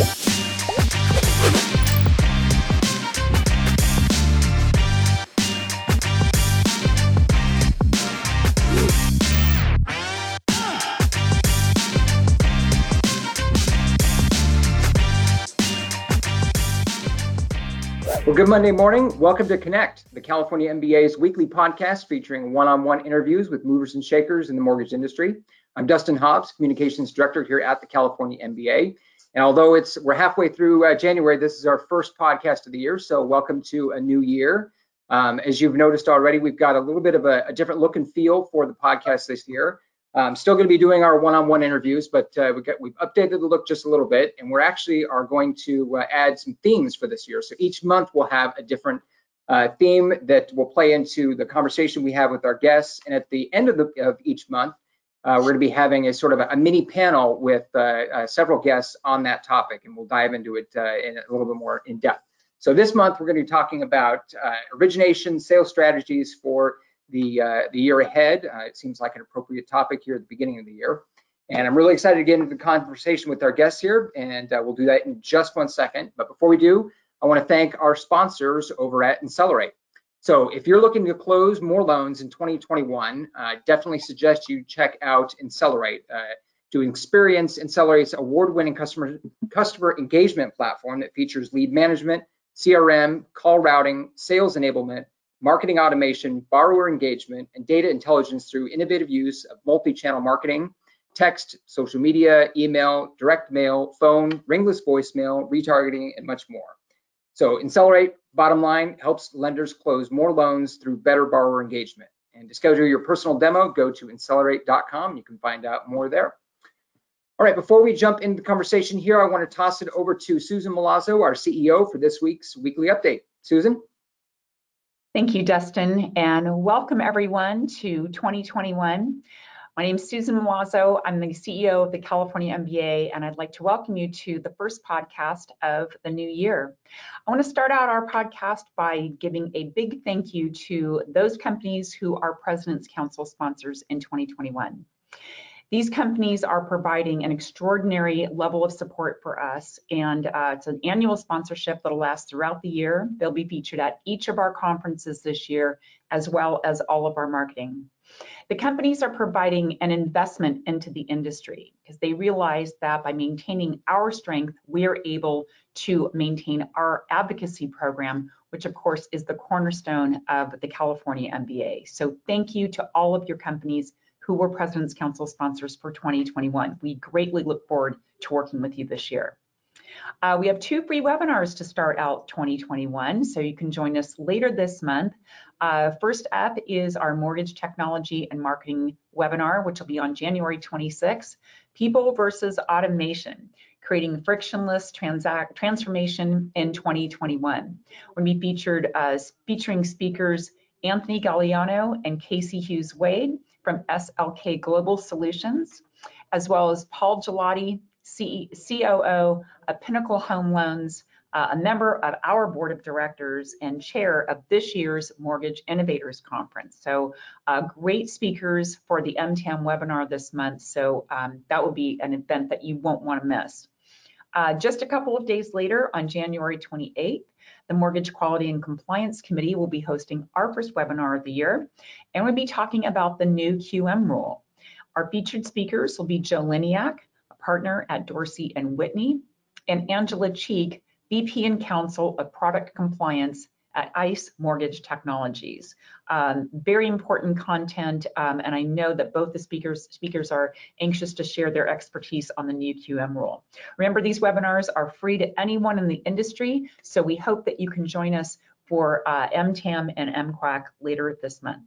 Well, good Monday morning. Welcome to Connect, the California MBA's weekly podcast featuring one on one interviews with movers and shakers in the mortgage industry. I'm Dustin Hobbs, Communications Director here at the California MBA. And although it's we're halfway through uh, January, this is our first podcast of the year. So welcome to a new year. Um, as you've noticed already, we've got a little bit of a, a different look and feel for the podcast this year. I'm still going to be doing our one-on-one interviews, but uh, we got, we've updated the look just a little bit, and we're actually are going to uh, add some themes for this year. So each month we'll have a different uh, theme that will play into the conversation we have with our guests. And at the end of, the, of each month, uh, we're going to be having a sort of a, a mini panel with uh, uh, several guests on that topic, and we'll dive into it in a little bit more in depth. So this month we're going to be talking about origination, sales strategies for the, uh, the year ahead. Uh, it seems like an appropriate topic here at the beginning of the year. And I'm really excited to get into the conversation with our guests here, and uh, we'll do that in just one second. But before we do, I want to thank our sponsors over at Insellerate. So if you're looking to close more loans in 2021, uh, definitely suggest you check out Insellerate. Uh, to experience Insellerate's award-winning customer customer engagement platform that features lead management, CRM, call routing, sales enablement, marketing automation, borrower engagement, and data intelligence through innovative use of multi-channel marketing, text, social media, email, direct mail, phone, ringless voicemail, retargeting, and much more. So Insellerate, bottom line, helps lenders close more loans through better borrower engagement. And to schedule your personal demo, go to insellerate.com. You can find out more there. All right, before we jump into the conversation here, I want to toss it over to Susan Milazzo, our CEO, for this week's weekly update. Susan? Thank you, Dustin, and welcome everyone to 2021. My name is Susan Milazzo. I'm the CEO of the California MBA, and I'd like to welcome you to the first podcast of the new year. I want to start out our podcast by giving a big thank you to those companies who are President's Council sponsors in 2021. These companies are providing an extraordinary level of support for us, and uh, it's an annual sponsorship that'll last throughout the year. They'll be featured at each of our conferences this year, as well as all of our marketing. The companies are providing an investment into the industry because they realize that by maintaining our strength, we are able to maintain our advocacy program, which of course is the cornerstone of the California MBA. So thank you to all of your companies who were President's Council sponsors for 2021. We greatly look forward to working with you this year. Uh, we have two free webinars to start out 2021, so you can join us later this month. Uh, first up is our mortgage technology and marketing webinar, which will be on January 26. People versus Automation, creating frictionless transact transformation in 2021. We'll be featured as featuring speakers Anthony Galliano and Casey Hughes Wade, from SLK Global Solutions, as well as Paul Gelati, COO of Pinnacle Home Loans, uh, a member of our board of directors and chair of this year's Mortgage Innovators Conference. So uh, great speakers for the MTAM webinar this month. So um, that will be an event that you won't want to miss. Uh, just a couple of days later, on January 28th, the Mortgage Quality and Compliance Committee will be hosting our first webinar of the year, and we'll be talking about the new QM rule. Our featured speakers will be Joe Lynyak, partner at Dorsey and Whitney, and Angela Cheek, VP and Counsel of Product Compliance at ICE Mortgage Technologies. Um, very important content, um, and I know that both the speakers speakers are anxious to share their expertise on the new QM rule. Remember, these webinars are free to anyone in the industry, so we hope that you can join us for uh, MTAM and MQAC later this month.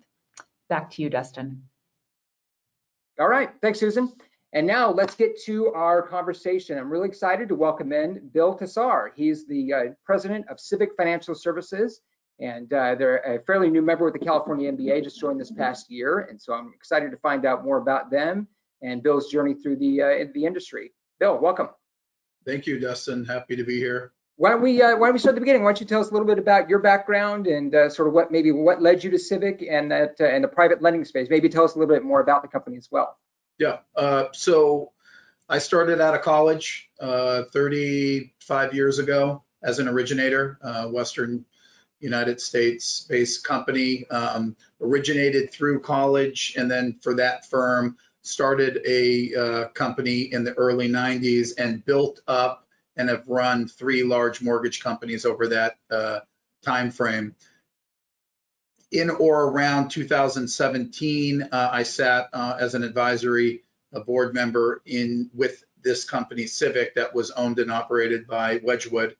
Back to you, Dustin. All right, thanks, Susan. And now let's get to our conversation. I'm really excited to welcome in Bill Tessar. He's the uh, president of Civic Financial Services, and uh, they're a fairly new member with the California MBA, just joined this past year. And so I'm excited to find out more about them and Bill's journey through the uh, the industry. Bill, welcome. Thank you, Dustin. Happy to be here. Why don't we uh, why don't we start at the beginning? Why don't you tell us a little bit about your background and uh, sort of what maybe what led you to Civic and that uh, and the private lending space? Maybe tell us a little bit more about the company as well. Yeah. Uh, so I started out of college uh, 35 years ago as an originator, uh, Western United States based company, um, originated through college, and then for that firm, started a uh, company in the early 90s and built up and have run three large mortgage companies over that uh, time frame. In or around 2017, uh, I sat uh, as an advisory board member in with this company, Civic, that was owned and operated by Wedgewood.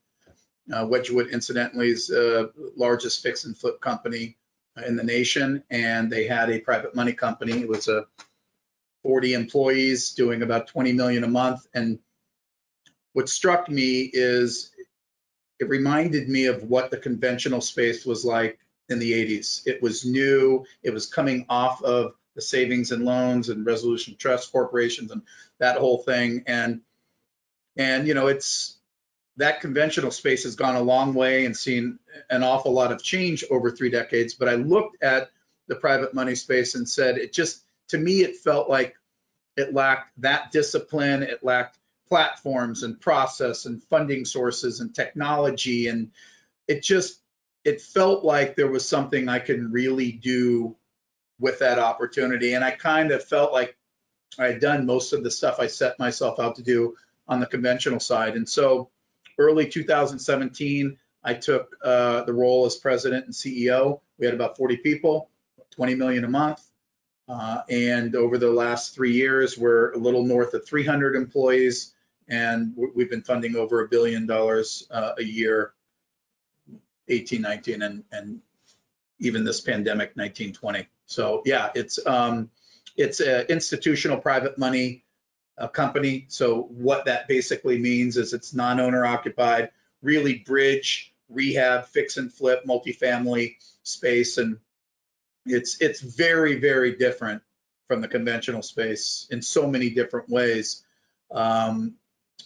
Uh, Wedgewood, incidentally, is the largest fix and flip company in the nation, and they had a private money company. It was a 40 employees doing about 20 million a month. And what struck me is it reminded me of what the conventional space was like in the 80s. It was new. It was coming off of the savings and loans and resolution trust corporations and that whole thing. And and you know, it's that conventional space has gone a long way and seen an awful lot of change over three decades. But I looked at the private money space and said it just to me it felt like it lacked that discipline. It lacked platforms and process and funding sources and technology and it just it felt like there was something I could really do with that opportunity. And I kind of felt like I had done most of the stuff I set myself out to do on the conventional side. And so early 2017, I took uh, the role as president and CEO. We had about 40 people, 20 million a month. Uh, and over the last three years, we're a little north of 300 employees, and we've been funding over a billion dollars uh, a year, 18, 19, and, and even this pandemic, 19, 20. So yeah, it's um, it's an institutional private money uh, company. So what that basically means is it's non-owner occupied, really bridge, rehab, fix and flip, multifamily space, and it's it's very very different from the conventional space in so many different ways. Um,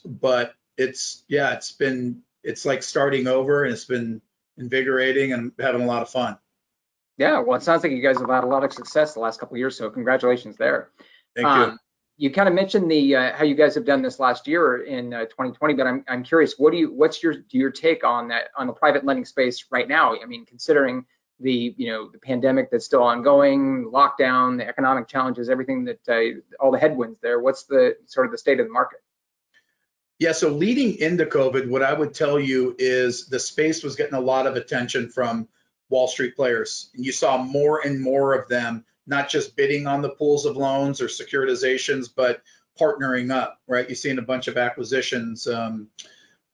but it's yeah, it's been it's like starting over, and it's been invigorating and having a lot of fun. Yeah, well, it sounds like you guys have had a lot of success the last couple of years, so congratulations there. Thank um, you. You kind of mentioned the uh, how you guys have done this last year in uh, 2020, but I'm I'm curious, what do you what's your your take on that on the private lending space right now? I mean, considering the you know the pandemic that's still ongoing, lockdown, the economic challenges, everything that uh, all the headwinds there. What's the sort of the state of the market? Yeah, so leading into COVID, what I would tell you is the space was getting a lot of attention from Wall Street players. And you saw more and more of them, not just bidding on the pools of loans or securitizations, but partnering up, right? You've seen a bunch of acquisitions. Um,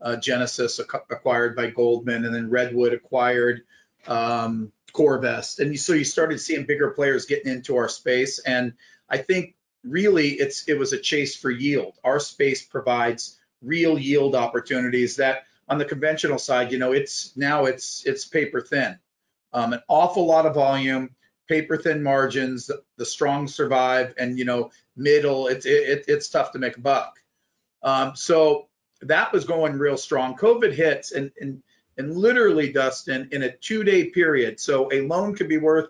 uh, Genesis acquired by Goldman, and then Redwood acquired um, CoreVest. And so you started seeing bigger players getting into our space. And I think really it's it was a chase for yield. Our space provides real yield opportunities that on the conventional side, you know, it's now it's it's paper thin um, an awful lot of volume, paper thin margins, the, the strong survive, and you know middle it's it, it's tough to make a buck. Um, so that was going real strong. COVID hits and and and literally Dustin in a two day period. So a loan could be worth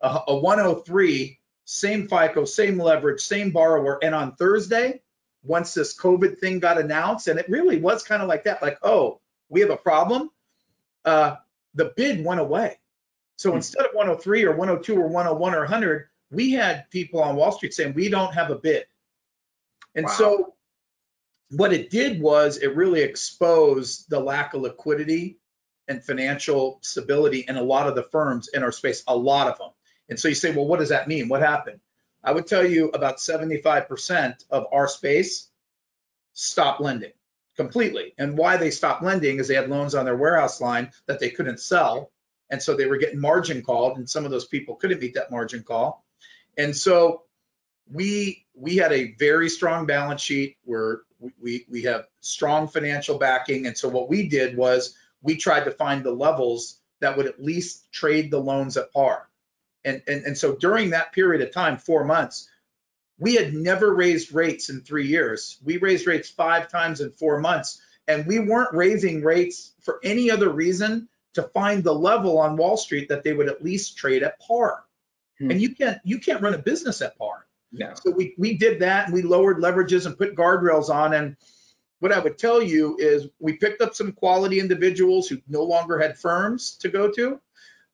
a, a 103, same FICO, same leverage, same borrower, and on Thursday. Once this COVID thing got announced, and it really was kind of like that, like, oh, we have a problem. Uh, the bid went away. So hmm. instead of 103 or 102 or 101 or 100, we had people on Wall Street saying we don't have a bid. And wow. so what it did was it really exposed the lack of liquidity and financial stability in a lot of the firms in our space, a lot of them. And so you say, well, what does that mean? What happened? I would tell you about 75% of our space stopped lending completely. And why they stopped lending is they had loans on their warehouse line that they couldn't sell and so they were getting margin called, and some of those people couldn't meet that margin call. And so we we had a very strong balance sheet where we we have strong financial backing. And so what we did was we tried to find the levels that would at least trade the loans at par. And, and, and so during that period of time, four months, we had never raised rates in three years. We raised rates five times in four months, and we weren't raising rates for any other reason to find the level on Wall Street that they would at least trade at par. Hmm. And you can't you can't run a business at par. No. So we, we did that and we lowered leverages and put guardrails on. And what I would tell you is we picked up some quality individuals who no longer had firms to go to.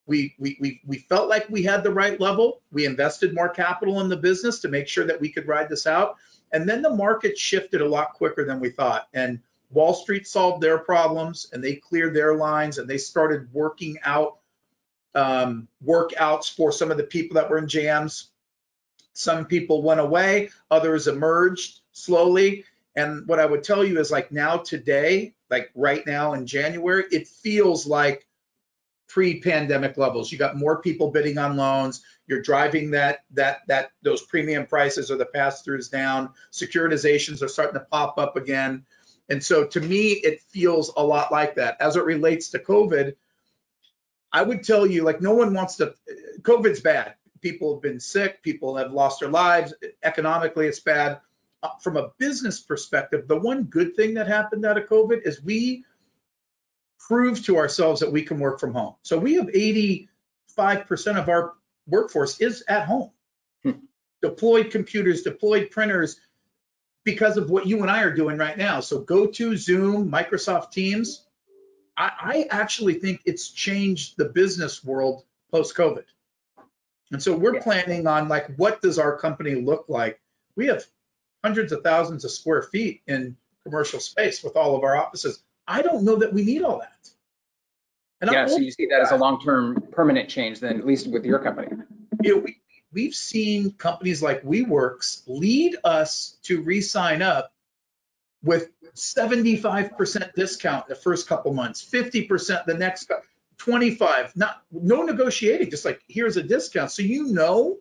We, we, we, felt like we had the right level. We invested more capital in the business to make sure that we could ride this out. And then the market shifted a lot quicker than we thought. And Wall Street solved their problems and they cleared their lines and they started working out um, workouts for some of the people that were in jams. Some people went away, others emerged slowly. And what I would tell you is like now today, like right now in January, it feels like pre-pandemic levels. You got more people bidding on loans. You're driving that that that those premium prices or the pass-throughs down. Securitizations are starting to pop up again. And so to me, it feels a lot like that. As it relates to COVID, I would tell you, like, no one wants to, COVID's bad. People have been sick, people have lost their lives. Economically, it's bad. Uh, from a business perspective, the one good thing that happened out of COVID is we proved to ourselves that we can work from home. So we have 85% of our workforce is at home. Hmm. Deployed computers, deployed printers, because of what you and I are doing right now. So go to Zoom, Microsoft Teams. I, I actually think it's changed the business world post COVID. And so we're Yeah. planning on like, what does our company look like? We have hundreds of thousands of square feet in commercial space with all of our offices. I don't know that we need all that. And I'm Yeah, so you see to that as a long-term permanent change then, at least with your company. you know, we, we've seen companies like WeWorks lead us to re-sign up with 75% discount in the first couple months, 50% the next, 25, not, no negotiating, just like, here's a discount. So you know,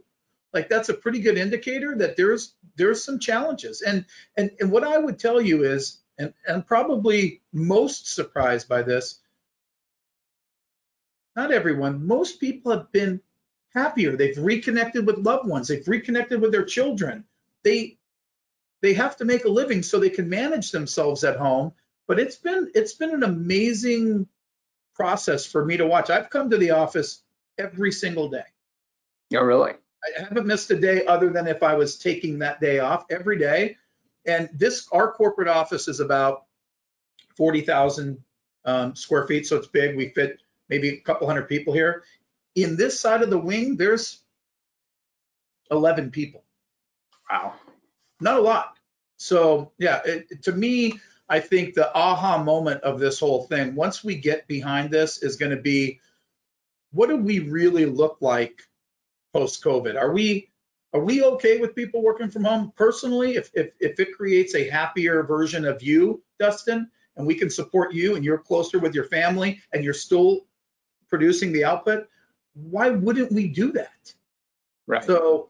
like, that's a pretty good indicator that there's, there's some challenges. And, and, and what I would tell you is, and, and probably most surprised by this, not everyone, most people have been happier. They've reconnected with loved ones. They've reconnected with their children. They they have to make a living so they can manage themselves at home. But it's been it's been an amazing process for me to watch. I've come to the office every single day. Oh, really? I haven't missed a day other than if I was taking that day off every day. And this, our corporate office is about 40,000 um, square feet, so it's big. We fit maybe a couple hundred people here. In this side of the wing, there's 11 people, Wow. not a lot. So yeah, it, to me, I think the aha moment of this whole thing, once we get behind this, is going to be, what do we really look like post COVID? Are we are we okay with people working from home personally? If if if it creates a happier version of you, Dustin, and we can support you, and you're closer with your family, and you're still producing the output, why wouldn't we do that? Right. So,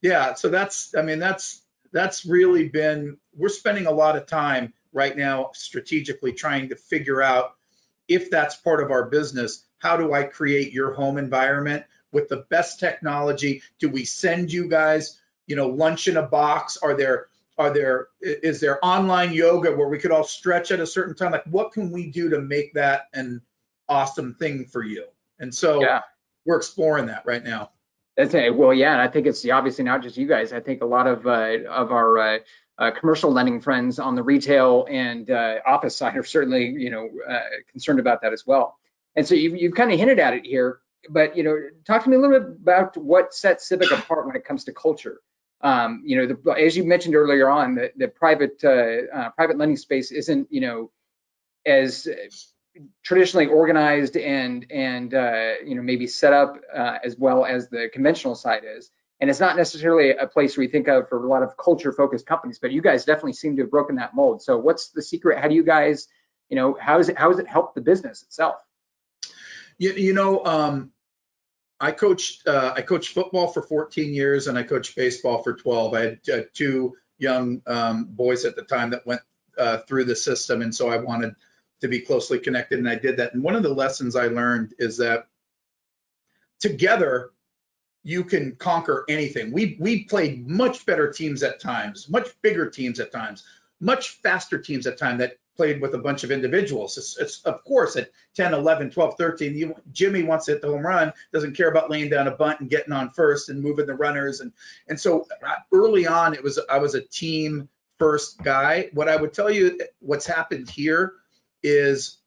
yeah, so that's, I mean, that's, that's really been, we're spending a lot of time right now strategically trying to figure out if that's part of our business, how do I create your home environment with the best technology? Do we send you guys, you know, lunch in a box? Are there, are there is there online yoga where we could all stretch at a certain time? Like, what can we do to make that an awesome thing for you? And so Yeah. we're exploring that right now. That's a, well, yeah, and I think it's obviously not just you guys. I think a lot of uh, of our uh, uh, commercial lending friends on the retail and uh, office side are certainly, you know, uh, concerned about that as well. And so you've, you've kind of hinted at it here, but you know, talk to me a little bit about what sets Civic apart when it comes to culture. Um, you know, the, as you mentioned earlier on, the, the private uh, uh, private lending space isn't, you know, as traditionally organized and and uh, you know maybe set up uh, as well as the conventional side is. And it's not necessarily a place we think of for a lot of culture focused companies, but you guys definitely seem to have broken that mold. So what's the secret? How do you guys, you know, how is it how has it helped the business itself? You, you know, um, I coached uh, I coached football for 14 years and I coached baseball for 12. I had uh, two young um, boys at the time that went uh, through the system, and so I wanted to be closely connected, and I did that. And one of the lessons I learned is that together you can conquer anything. We we played much better teams at times, much bigger teams at times, much faster teams at times that played with a bunch of individuals. It's, it's of course at 10, 11, 12, 13, you, Jimmy wants to hit the home run, doesn't care about laying down a bunt and getting on first and moving the runners. And, and so uh, early on, it was, I was a team first guy. What I would tell you, what's happened here is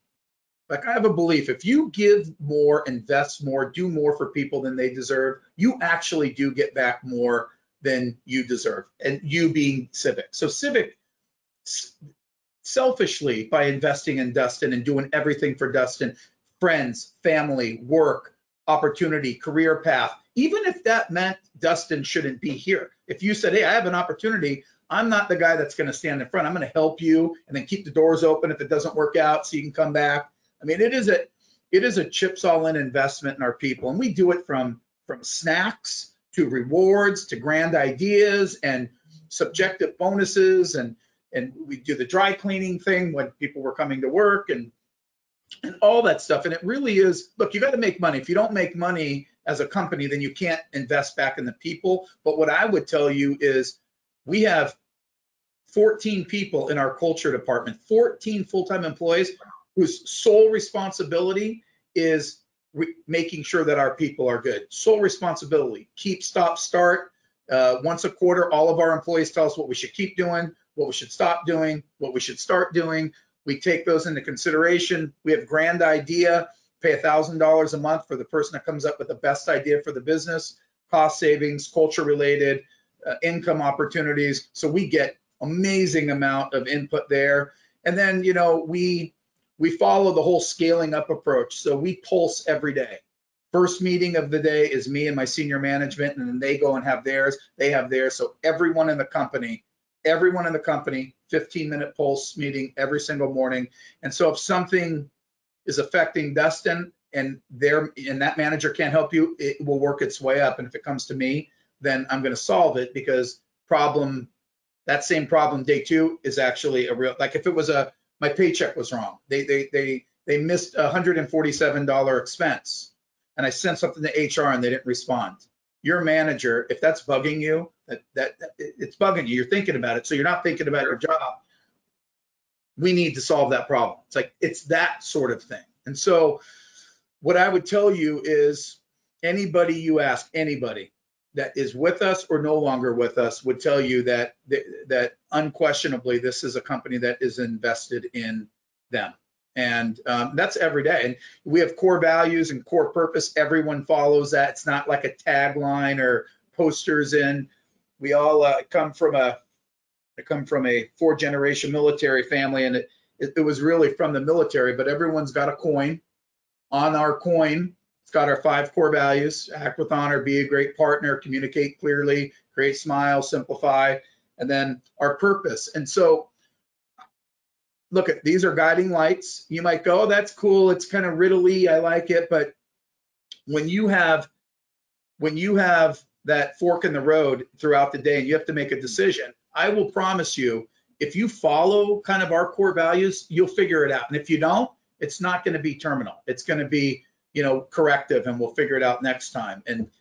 like I have a belief if you give more, invest more, do more for people than they deserve, you actually do get back more than you deserve. And you being Civic. So Civic selfishly by investing in Dustin and doing everything for Dustin, friends, family, work, opportunity, career path, even if that meant Dustin shouldn't be here. If you said, hey, I have an opportunity, I'm not the guy that's going to stand in front. I'm going to help you and then keep the doors open if it doesn't work out so you can come back. I mean, it is a it is a chips all in investment in our people, and we do it from from snacks to rewards to grand ideas and subjective bonuses and and we do the dry cleaning thing when people were coming to work and and all that stuff. And it really is, look, you got to make money. If you don't make money as a company, then you can't invest back in the people. But what I would tell you is we have 14 people in our culture department, 14 full-time employees whose sole responsibility is re- making sure that our people are good. Sole responsibility, keep, stop, start. Uh, once a quarter, all of our employees tell us what we should keep doing, what we should stop doing, what we should start doing. We take those into consideration. We have grand idea, pay $1,000 a month for the person that comes up with the best idea for the business, cost savings, culture related, uh, income opportunities. So we get amazing amount of input there. And then, you know, we we follow the whole scaling up approach. So we pulse every day. First meeting of the day is me and my senior management, and then they go and have theirs. They have theirs. So everyone in the company, everyone in the company, 15 minute pulse meeting every single morning. And so if something is affecting Dustin and there and that manager can't help you, it will work its way up. And if it comes to me, then I'm going to solve it because problem that same problem day two is actually a real like if it was a my paycheck was wrong. They they they they missed a $147 expense and I sent something to HR and they didn't respond. Your manager, if that's bugging you, that, that, that it's bugging you, you're thinking about it. So you're not thinking about your job. We need to solve that problem. It's like it's that sort of thing. And so what I would tell you is anybody you ask, anybody that is with us or no longer with us would tell you that that unquestionably this is a company that is invested in them and um, that's every day. And we have core values and core purpose. Everyone follows that. It's not like a tagline or posters in. We all uh, come from a I come from a four generation military family and it, it, it was really from the military but everyone's got a coin. On our coin it's got our five core values, act with honor, be a great partner, communicate clearly, create smile, simplify, and then our purpose. And so look at these are guiding lights. You might go, oh, that's cool. It's kind of riddly. I like it. But when you have when you have that fork in the road throughout the day and you have to make a decision, I will promise you, if you follow kind of our core values, you'll figure it out. And if you don't, it's not going to be terminal. It's going to be you know, corrective and we'll figure it out next time. And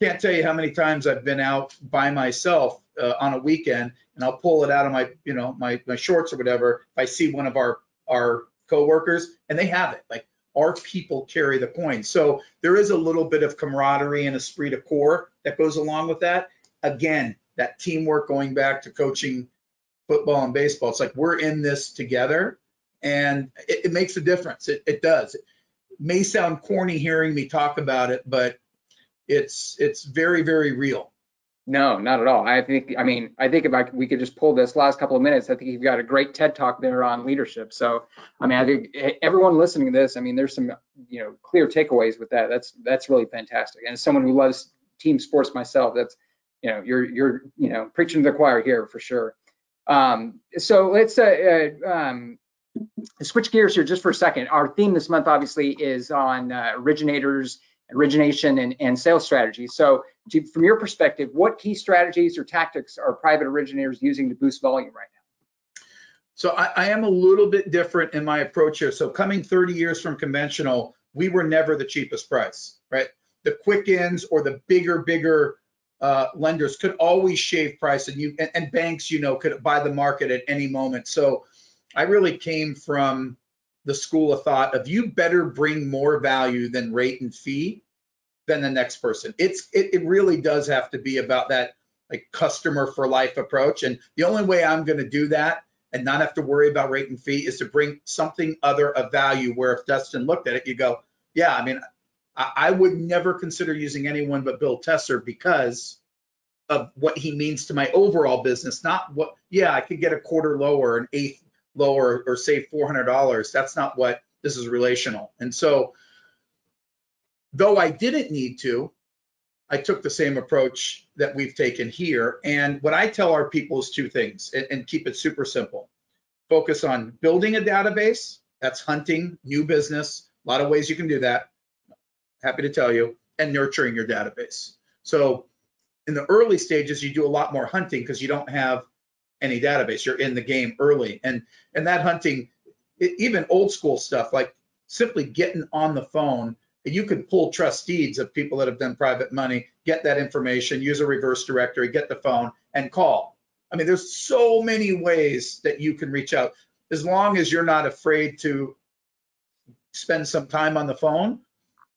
can't tell you how many times I've been out by myself uh, on a weekend and I'll pull it out of my, you know, my, my shorts or whatever. If I see one of our, our coworkers and they have it, like our people carry the coin. So there is a little bit of camaraderie and esprit de corps that goes along with that. Again, that teamwork going back to coaching football and baseball. It's like we're in this together and it, it makes a difference. It, it does It may sound corny hearing me talk about it, but it's it's very very real. No, not at all. I think I mean I think if I, we could just pull this last couple of minutes, I think you've got a great TED talk there on leadership. So I mean I think everyone listening to this, I mean there's some you know clear takeaways with that. That's that's really fantastic. And as someone who loves team sports myself, that's you know you're you're you know preaching to the choir here for sure. Um, so let's uh, uh, um, switch gears here just for a second. Our theme this month obviously is on uh, originators, origination, and, and sales strategies. So from your perspective, what key strategies or tactics are private originators using to boost volume right now? So I, I am a little bit different in my approach here. So coming 30 years from conventional, we were never the cheapest price, right? The Quickens or the bigger, bigger uh, lenders could always shave price and you and, and banks, you know, could buy the market at any moment. So I really came from the school of thought of you better bring more value than rate and fee than the next person. It's it, it really does have to be about that like customer for life approach. And the only way I'm going to do that and not have to worry about rate and fee is to bring something other of value where if Dustin looked at it, you go, yeah, I mean, I, I would never consider using anyone but Bill Tessar because of what he means to my overall business, not what, yeah, I could get a quarter lower, an eighth lower, or save $400. That's not what this is relational. And so, though I didn't need to, I took the same approach that we've taken here. And what I tell our people is two things and, and keep it super simple. Focus on building a database, that's hunting, new business, a lot of ways you can do that. Happy to tell you, and nurturing your database. So in the early stages, you do a lot more hunting because you don't have any database. You're in the game early, and and that hunting, it, even old school stuff like simply getting on the phone. You could pull trust deeds of people that have done private money, get that information, use a reverse directory, get the phone, and call. I mean, there's so many ways that you can reach out as long as you're not afraid to spend some time on the phone.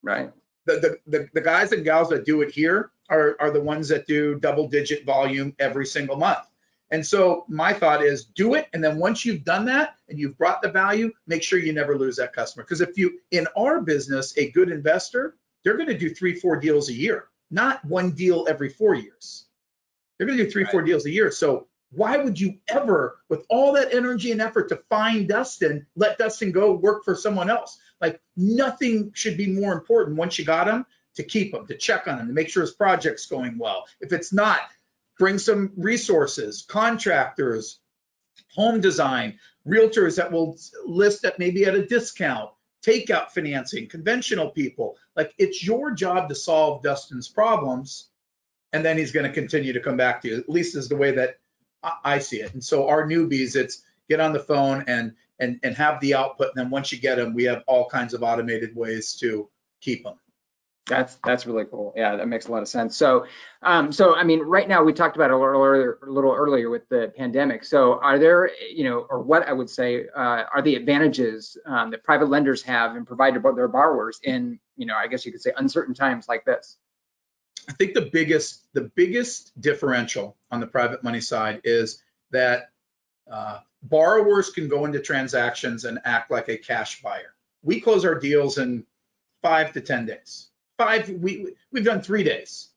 Right. The, the, the, the guys and gals that do it here are, are the ones that do double digit volume every single month. And so my thought is do it. And then once you've done that and you've brought the value, make sure you never lose that customer. Because if you, in our business, a good investor, they're going to do three, four deals a year, not one deal every four years. They're going to do three, right. four deals a year. So why would you ever, with all that energy and effort to find Dustin, let Dustin go work for someone else? Like nothing should be more important once you got him to keep him, to check on him, to make sure his project's going well. If it's not, bring some resources, contractors, home design, realtors that will list at maybe at a discount, takeout financing, conventional people. Like it's your job to solve Dustin's problems, and then he's going to continue to come back to you. At least is the way that I see it. And so our newbies, it's get on the phone and and and have the output. And then once you get them, we have all kinds of automated ways to keep them. That's that's really cool. Yeah, that makes a lot of sense. So, um, so I mean, right now we talked about a little earlier, a little earlier with the pandemic. So, are there, you know, or what I would say uh, are the advantages um, that private lenders have and provide to their borrowers in, you know, I guess you could say uncertain times like this? I think the biggest the biggest differential on the private money side is that uh, borrowers can go into transactions and act like a cash buyer. We close our deals in five to ten days five, we, we've done three days.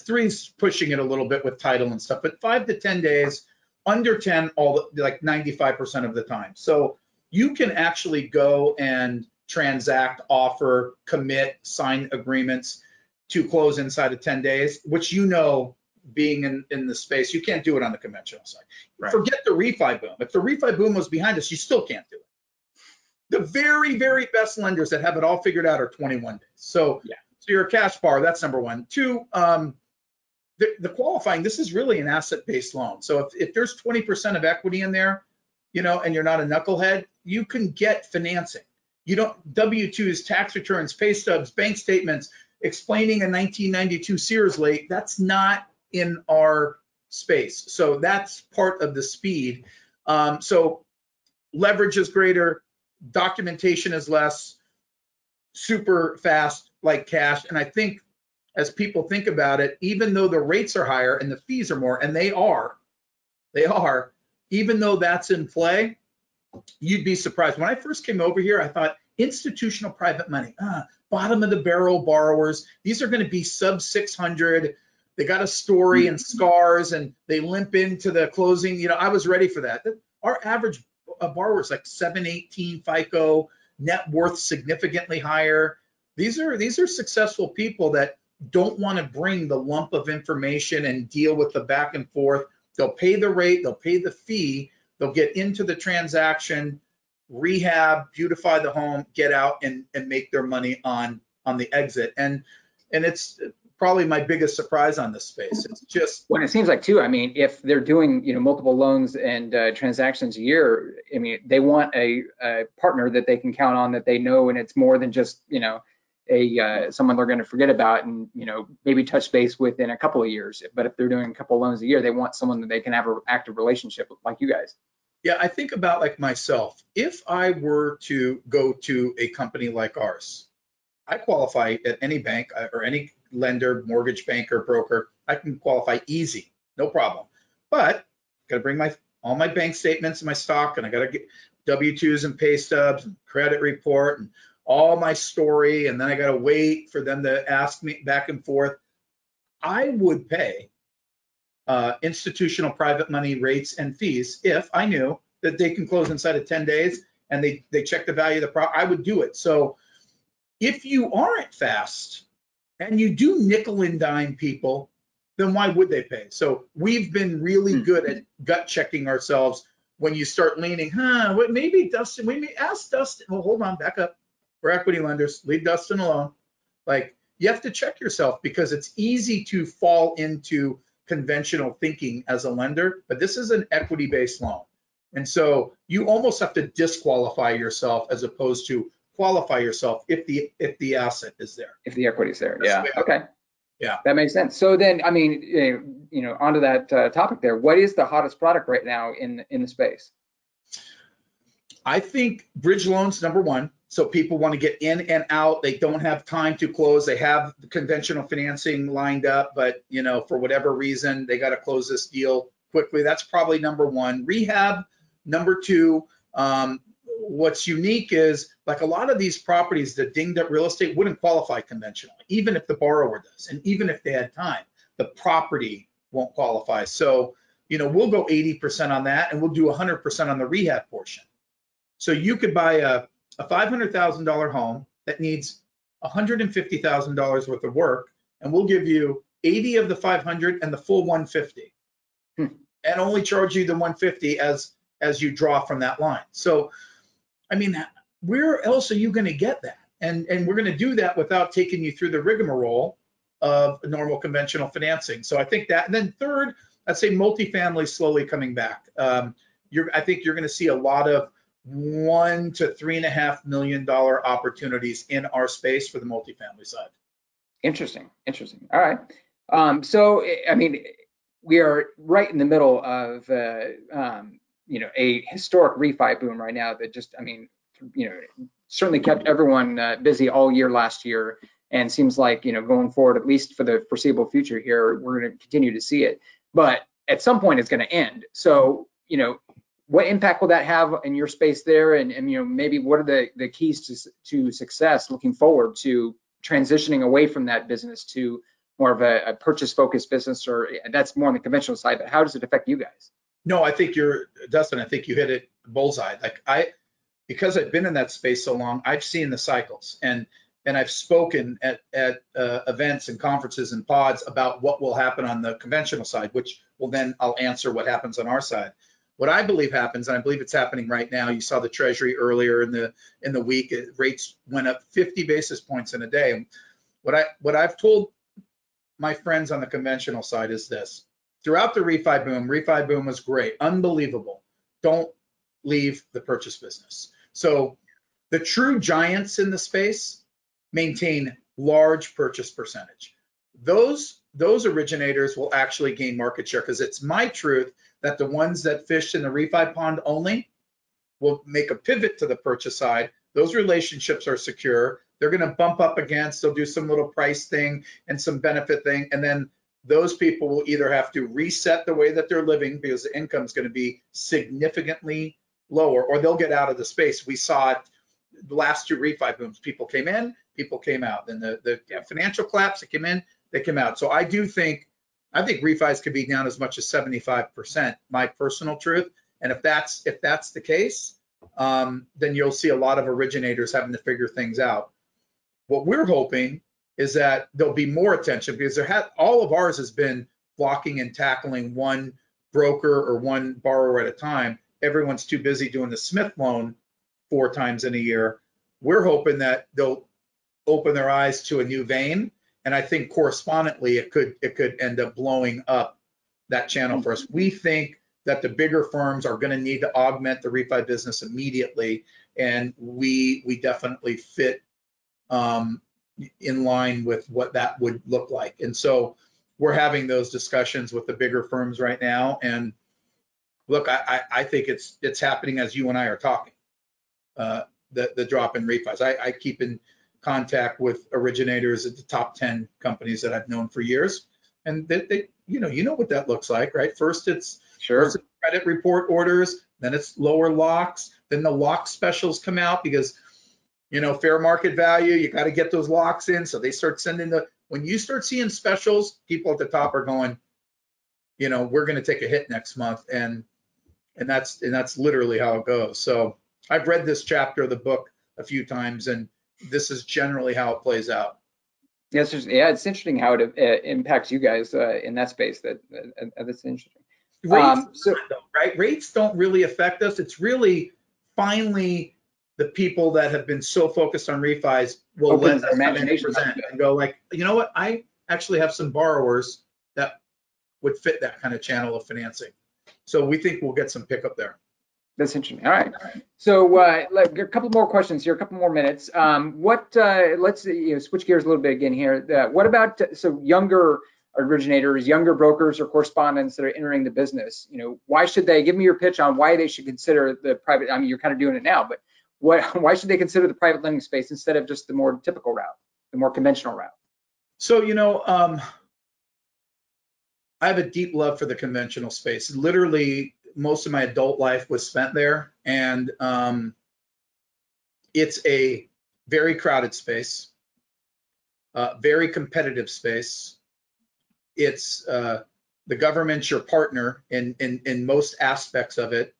Three's pushing it a little bit with title and stuff, but five to 10 days, under 10, all the, like 95% of the time. So you can actually go and transact, offer, commit, sign agreements to close inside of 10 days, which you know being in, in the space, you can't do it on the conventional side. Right. Forget the refi boom. If the refi boom was behind us, you still can't do it. The very, very best lenders that have it all figured out are 21 days. So, yeah. so you're a cash bar. That's number one. Two, um, the, the qualifying. This is really an asset-based loan. So if, if there's 20% of equity in there, you know, and you're not a knucklehead, you can get financing. You don't W-2s, tax returns, pay stubs, bank statements, explaining a 1992 Sears late. That's not in our space. So that's part of the speed. Um, so leverage is greater, documentation is less, super fast like cash. And I think as people think about it, even though the rates are higher and the fees are more, and they are, they are, even though that's in play, you'd be surprised. When I first came over here, I thought institutional private money, ah, bottom of the barrel borrowers, these are going to be sub 600. They got a story and scars and they limp into the closing. You know, I was ready for that. Our average uh, borrowers like 718 FICO, net worth significantly higher. These are these are successful people that don't want to bring the lump of information and deal with the back and forth. They'll pay the rate, they'll pay the fee, they'll get into the transaction, rehab, beautify the home, get out and, and make their money on on the exit. And and it's probably my biggest surprise on this space. It's just when it seems like too. I mean, if they're doing you know multiple loans and uh, transactions a year, I mean, they want a, a, partner that they can count on that they know, and it's more than just you know a uh, someone they're going to forget about and you know maybe touch base with in a couple of years. But if they're doing a couple of loans a year, they want someone that they can have an active relationship with, like you guys. Yeah, I think about like myself. If I were to go to a company like ours, I qualify at any bank uh, or any lender, mortgage banker, broker. I can qualify easy, no problem. But got to bring my all my bank statements and my stock, and I got to get W-2s and pay stubs and credit report and all my story, and then I got to wait for them to ask me back and forth. I would pay uh, institutional private money rates and fees if I knew that they can close inside of 10 days and they, they check the value of the product, I would do it. So if you aren't fast and you do nickel and dime people, then why would they pay? So we've been really Hmm. good at gut checking ourselves when you start leaning, huh, what, maybe Dustin, we may ask Dustin, well, hold on, back up. We're equity lenders, leave Dustin alone. Like you have to check yourself because it's easy to fall into conventional thinking as a lender, but this is an equity-based loan. And so you almost have to disqualify yourself as opposed to qualify yourself if the, if the asset is there. If the equity's there, That's yeah, the okay. Yeah. That makes sense. So then, I mean, eh, you know, onto that uh, topic there, what is the hottest product right now in, in the space? I think bridge loans, number one. So people want to get in and out. They don't have time to close. They have the conventional financing lined up, but you know, for whatever reason, they got to close this deal quickly. That's probably number one. Rehab, number two. Um, what's unique is like a lot of these properties, the dinged up real estate wouldn't qualify conventionally, even if the borrower does, and even if they had time, the property won't qualify. So, you know, we'll go 80% on that and we'll do 100% on the rehab portion. So you could buy a, a $500,000 home that needs $150,000 worth of work, and we'll give you 80 of the 500 and the full 150, Hmm. and only charge you the 150 as as you draw from that line. So, I mean, where else are you going to get that? And and we're going to do that without taking you through the rigmarole of normal conventional financing. So I think that. And then third, I'd say multifamily slowly coming back. Um, you're, I think you're going to see a lot of one to three and a half million dollar opportunities in our space for the multifamily side. Interesting, interesting. All right. Um, so, I mean, we are right in the middle of, uh, um, you know, a historic refi boom right now that just, I mean, you know, certainly kept everyone uh, busy all year last year. And seems like, you know, going forward, at least for the foreseeable future here, we're going to continue to see it. But at some point, it's going to end. So, you know, what impact will that have in your space there? And, and you know, maybe what are the, the keys to, to success looking forward to transitioning away from that business to more of a, a purchase focused business or that's more on the conventional side, but how does it affect you guys? No, I think you're, Dustin, I think you hit it bullseye. Like I, because I've been in that space so long, I've seen the cycles and, and I've spoken at, at uh, events and conferences and pods about what will happen on the conventional side, which will then I'll answer what happens on our side. What I believe happens, and I believe it's happening right now, you saw the treasury earlier in the, in the week, it- rates went up 50 basis points in a day. What I, what I've told my friends on the conventional side is this, throughout the refi boom, refi boom was great, unbelievable. Don't leave the purchase business. So the true giants in the space maintain large purchase percentage. Those those originators will actually gain market share because it's my truth that the ones that fish in the refi pond only will make a pivot to the purchase side. Those relationships are secure. They're going to bump up against, they'll do some little price thing and some benefit thing. And then those people will either have to reset the way that they're living because the income is going to be significantly lower or they'll get out of the space. We saw it the last two refi booms. People came in, people came out. Then the, the financial collapse, they came in, they came out. So I do think, I think refis could be down as much as 75%, my personal truth. And if that's, if that's the case, um, then you'll see a lot of originators having to figure things out. What we're hoping is that there'll be more attention because there had, all of ours has been blocking and tackling one broker or one borrower at a time. Everyone's too busy doing the Smith loan four times in a year. We're hoping that they'll open their eyes to a new vein. And I think correspondently, it could, it could end up blowing up that channel for us. We think that the bigger firms are going to need to augment the refi business immediately. And we, we definitely fit um, in line with what that would look like. And so we're having those discussions with the bigger firms right now. And look, I, I, I think it's, it's happening as you and I are talking. Uh, the, the drop in refis. I, I keep in contact with originators at the top 10 companies that I've known for years. And they, they you know, you know what that looks like, right? First it's Sure. first it's credit report orders, then it's lower locks, then the lock specials come out because, you know, fair market value, you got to get those locks in. So they start sending the, when you start seeing specials, people at the top are going, you know, we're going to take a hit next month. And, and that's, and that's literally how it goes. So I've read this chapter of the book a few times and this is generally how it plays out. Yeah, it's yeah, it's interesting how it uh, impacts you guys uh, in that space. That uh, that's interesting. Rates, Um, so- though, right? Rates don't really affect us. It's really finally the people that have been so focused on refis will Opens let us imagination present and go like, you know what? I actually have some borrowers that would fit that kind of channel of financing. So we think we'll get some pickup there. That's interesting. All right. So uh, like a couple more questions here, a couple more minutes. Um, what? Uh, let's you know, switch gears a little bit again here. Uh, what about so younger originators, younger brokers or correspondents that are entering the business? You know, why should they give me your pitch on why they should consider the private? I mean, you're kind of doing it now, but what? Why should they consider the private lending space instead of just the more typical route, the more conventional route? So, you know, um, I have a deep love for the conventional space. Literally, most of my adult life was spent there, and um, it's a very crowded space, uh, very competitive space. It's uh, the government's your partner in, in in most aspects of it,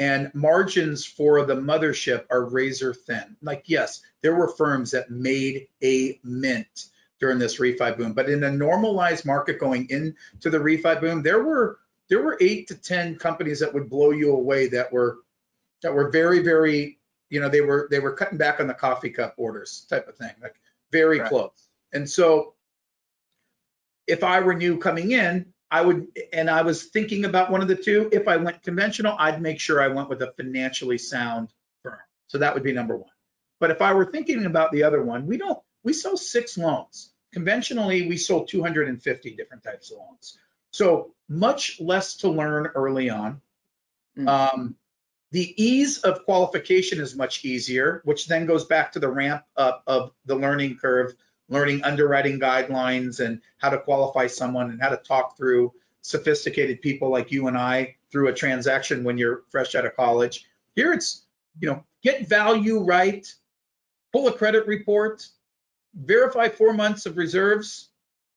and margins for the mothership are razor thin. Like, yes, there were firms that made a mint during this refi boom. But in a normalized market going into the refi boom, there were there were eight to ten companies that would blow you away that were that were very very you know they were they were cutting back on the coffee cup orders type of thing like very Right. close. And so if I were new coming in, I would and I was thinking about one of the two. If I went conventional, I'd make sure I went with a financially sound firm. So that would be number one. But if I were thinking about the other one, we don't we sell six loans. Conventionally, we sold 250 different types of loans. So much less to learn early on. Mm. Um, the ease of qualification is much easier, which then goes back to the ramp up of the learning curve, learning underwriting guidelines and how to qualify someone and how to talk through sophisticated people like you and I through a transaction when you're fresh out of college. Here it's, you know, get value right, pull a credit report, verify four months of reserves,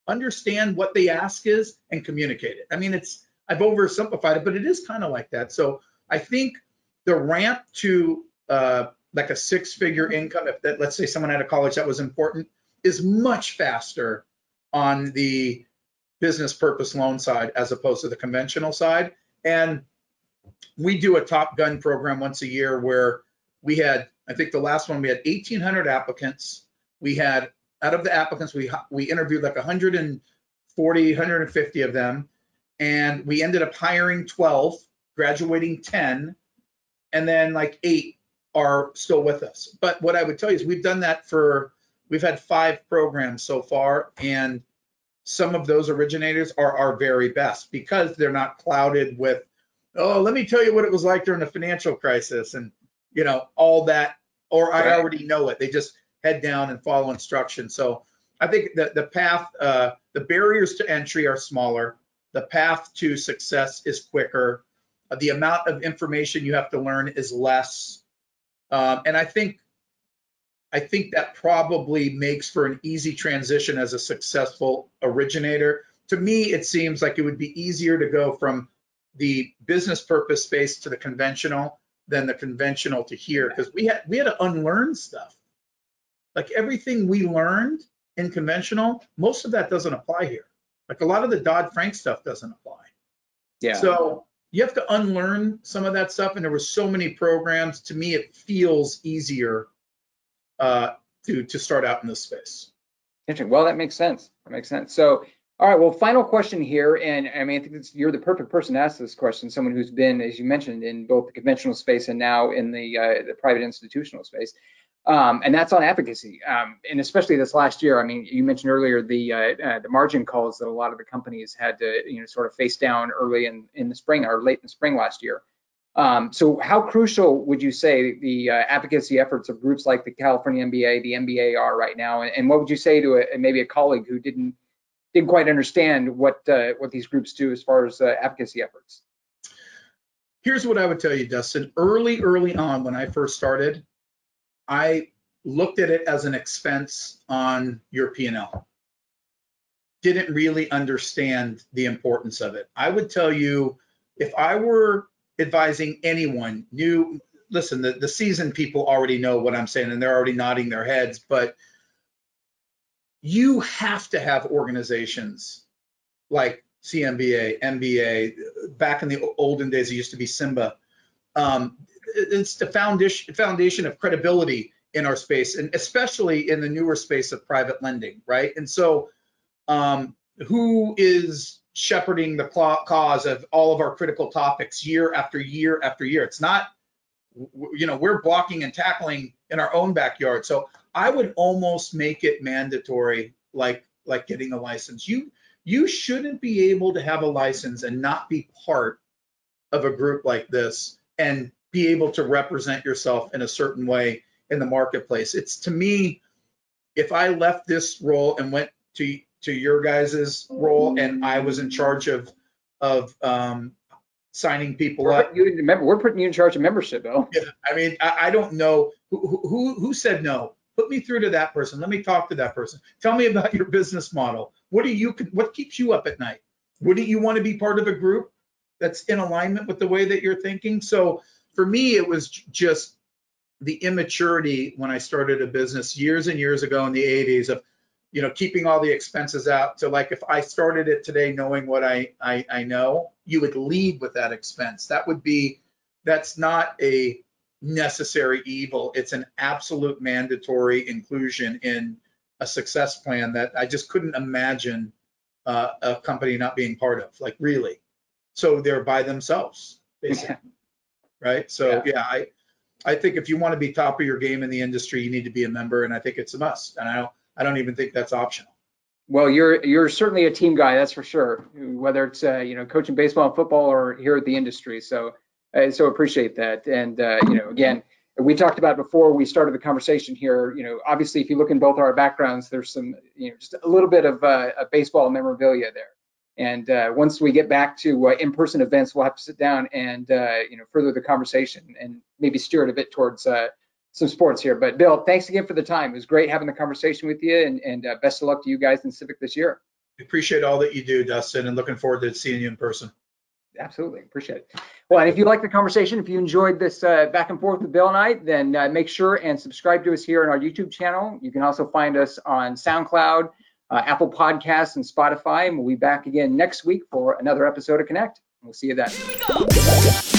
understand what the ask is, and communicate it. I mean, it's I've oversimplified it, but it is kind of like that. So I think the ramp to uh, like a six-figure income, if that, let's say someone out of college that was important, is much faster on the business purpose loan side as opposed to the conventional side. And we do a Top Gun program once a year where we had, I think the last one we had 1,800 applicants. We had out of the applicants, we we interviewed like 140, 150 of them, and we ended up hiring 12, graduating 10, and then like eight are still with us. But what I would tell you is we've done that for we've had five programs so far, and some of those originators are our very best because they're not clouded with, oh, let me tell you what it was like during the financial crisis and you know all that, or I already know it. They just head down and follow instructions. So I think that the path, uh, the barriers to entry are smaller. The path to success is quicker. Uh, the amount of information you have to learn is less. Um, and I think, I think that probably makes for an easy transition as a successful originator. To me, it seems like it would be easier to go from the business purpose space to the conventional than the conventional to here because we had we had to unlearn stuff. Like everything we learned in conventional, most of that doesn't apply here. Like a lot of the Dodd Frank stuff doesn't apply. Yeah. So you have to unlearn some of that stuff. And there were so many programs. To me, it feels easier uh, to to start out in this space. Interesting. Well, that makes sense. That makes sense. So, all right. Well, final question here, and I mean, I think you're the perfect person to ask this question. Someone who's been, as you mentioned, in both the conventional space and now in the uh, the private institutional space. Um, and that's on advocacy. Um, and especially this last year, I mean, you mentioned earlier the uh, uh, the margin calls that a lot of the companies had to, you know, sort of face down early in, in the spring or late in the spring last year. Um, so how crucial would you say the uh, advocacy efforts of groups like the California MBA, the MBA are right now? And, and what would you say to a, maybe a colleague who didn't didn't quite understand what uh, what these groups do as far as uh, advocacy efforts? Here's what I would tell you, Dustin. Early, early on when I first started, I looked at it as an expense on your P&L. Didn't really understand the importance of it. I would tell you, if I were advising anyone, new, listen, the, the seasoned people already know what I'm saying and they're already nodding their heads, but you have to have organizations like CMBA, MBA. Back in the olden days, it used to be SIMBA. Um, it's the foundation foundation of credibility in our space, and especially in the newer space of private lending, right? And so, um, who is shepherding the cause of all of our critical topics year after year after year? It's not, you know, we're blocking and tackling in our own backyard. So I would almost make it mandatory, like like getting a license. You you shouldn't be able to have a license and not be part of a group like this and be able to represent yourself in a certain way in the marketplace. It's to me, if I left this role and went to to your guys's role and I was in charge of of um, signing people we're up. You, remember, we're putting you in charge of membership, Bill. Yeah, I mean, I, I don't know who, who who said no. Put me through to that person. Let me talk to that person. Tell me about your business model. What do you what keeps you up at night? Wouldn't you want to be part of a group that's in alignment with the way that you're thinking? So for me, it was just the immaturity when I started a business years and years ago in the 80s of, you know, keeping all the expenses out. So like if I started it today knowing what I, I, I know, you would lead with that expense. That would be, that's not a necessary evil. It's an absolute mandatory inclusion in a success plan that I just couldn't imagine uh, a company not being part of, like really. So they're by themselves, basically right? So yeah. yeah, I I think if you want to be top of your game in the industry, you need to be a member, and I think it's a must. And I don't I don't even think that's optional. Well, you're you're certainly a team guy, that's for sure. Whether it's uh, you know coaching baseball and football or here at the industry, so I so appreciate that. And uh, you know, again, we talked about before we started the conversation here. You know, obviously, if you look in both our backgrounds, there's some you know just a little bit of uh, a baseball memorabilia there. And uh, once we get back to uh, in-person events, we'll have to sit down and uh, you know further the conversation and maybe steer it a bit towards uh, some sports here. But Bill, thanks again for the time. It was great having the conversation with you, and, and uh, best of luck to you guys in Civic this year. Appreciate all that you do, Dustin, and looking forward to seeing you in person. Absolutely, appreciate it. Well, and if you like the conversation, if you enjoyed this uh, back and forth with Bill and I, then make sure and subscribe to us here on our YouTube channel. You can also find us on SoundCloud uh, Apple Podcasts and Spotify. And we'll be back again next week for another episode of Connect. We'll see you then.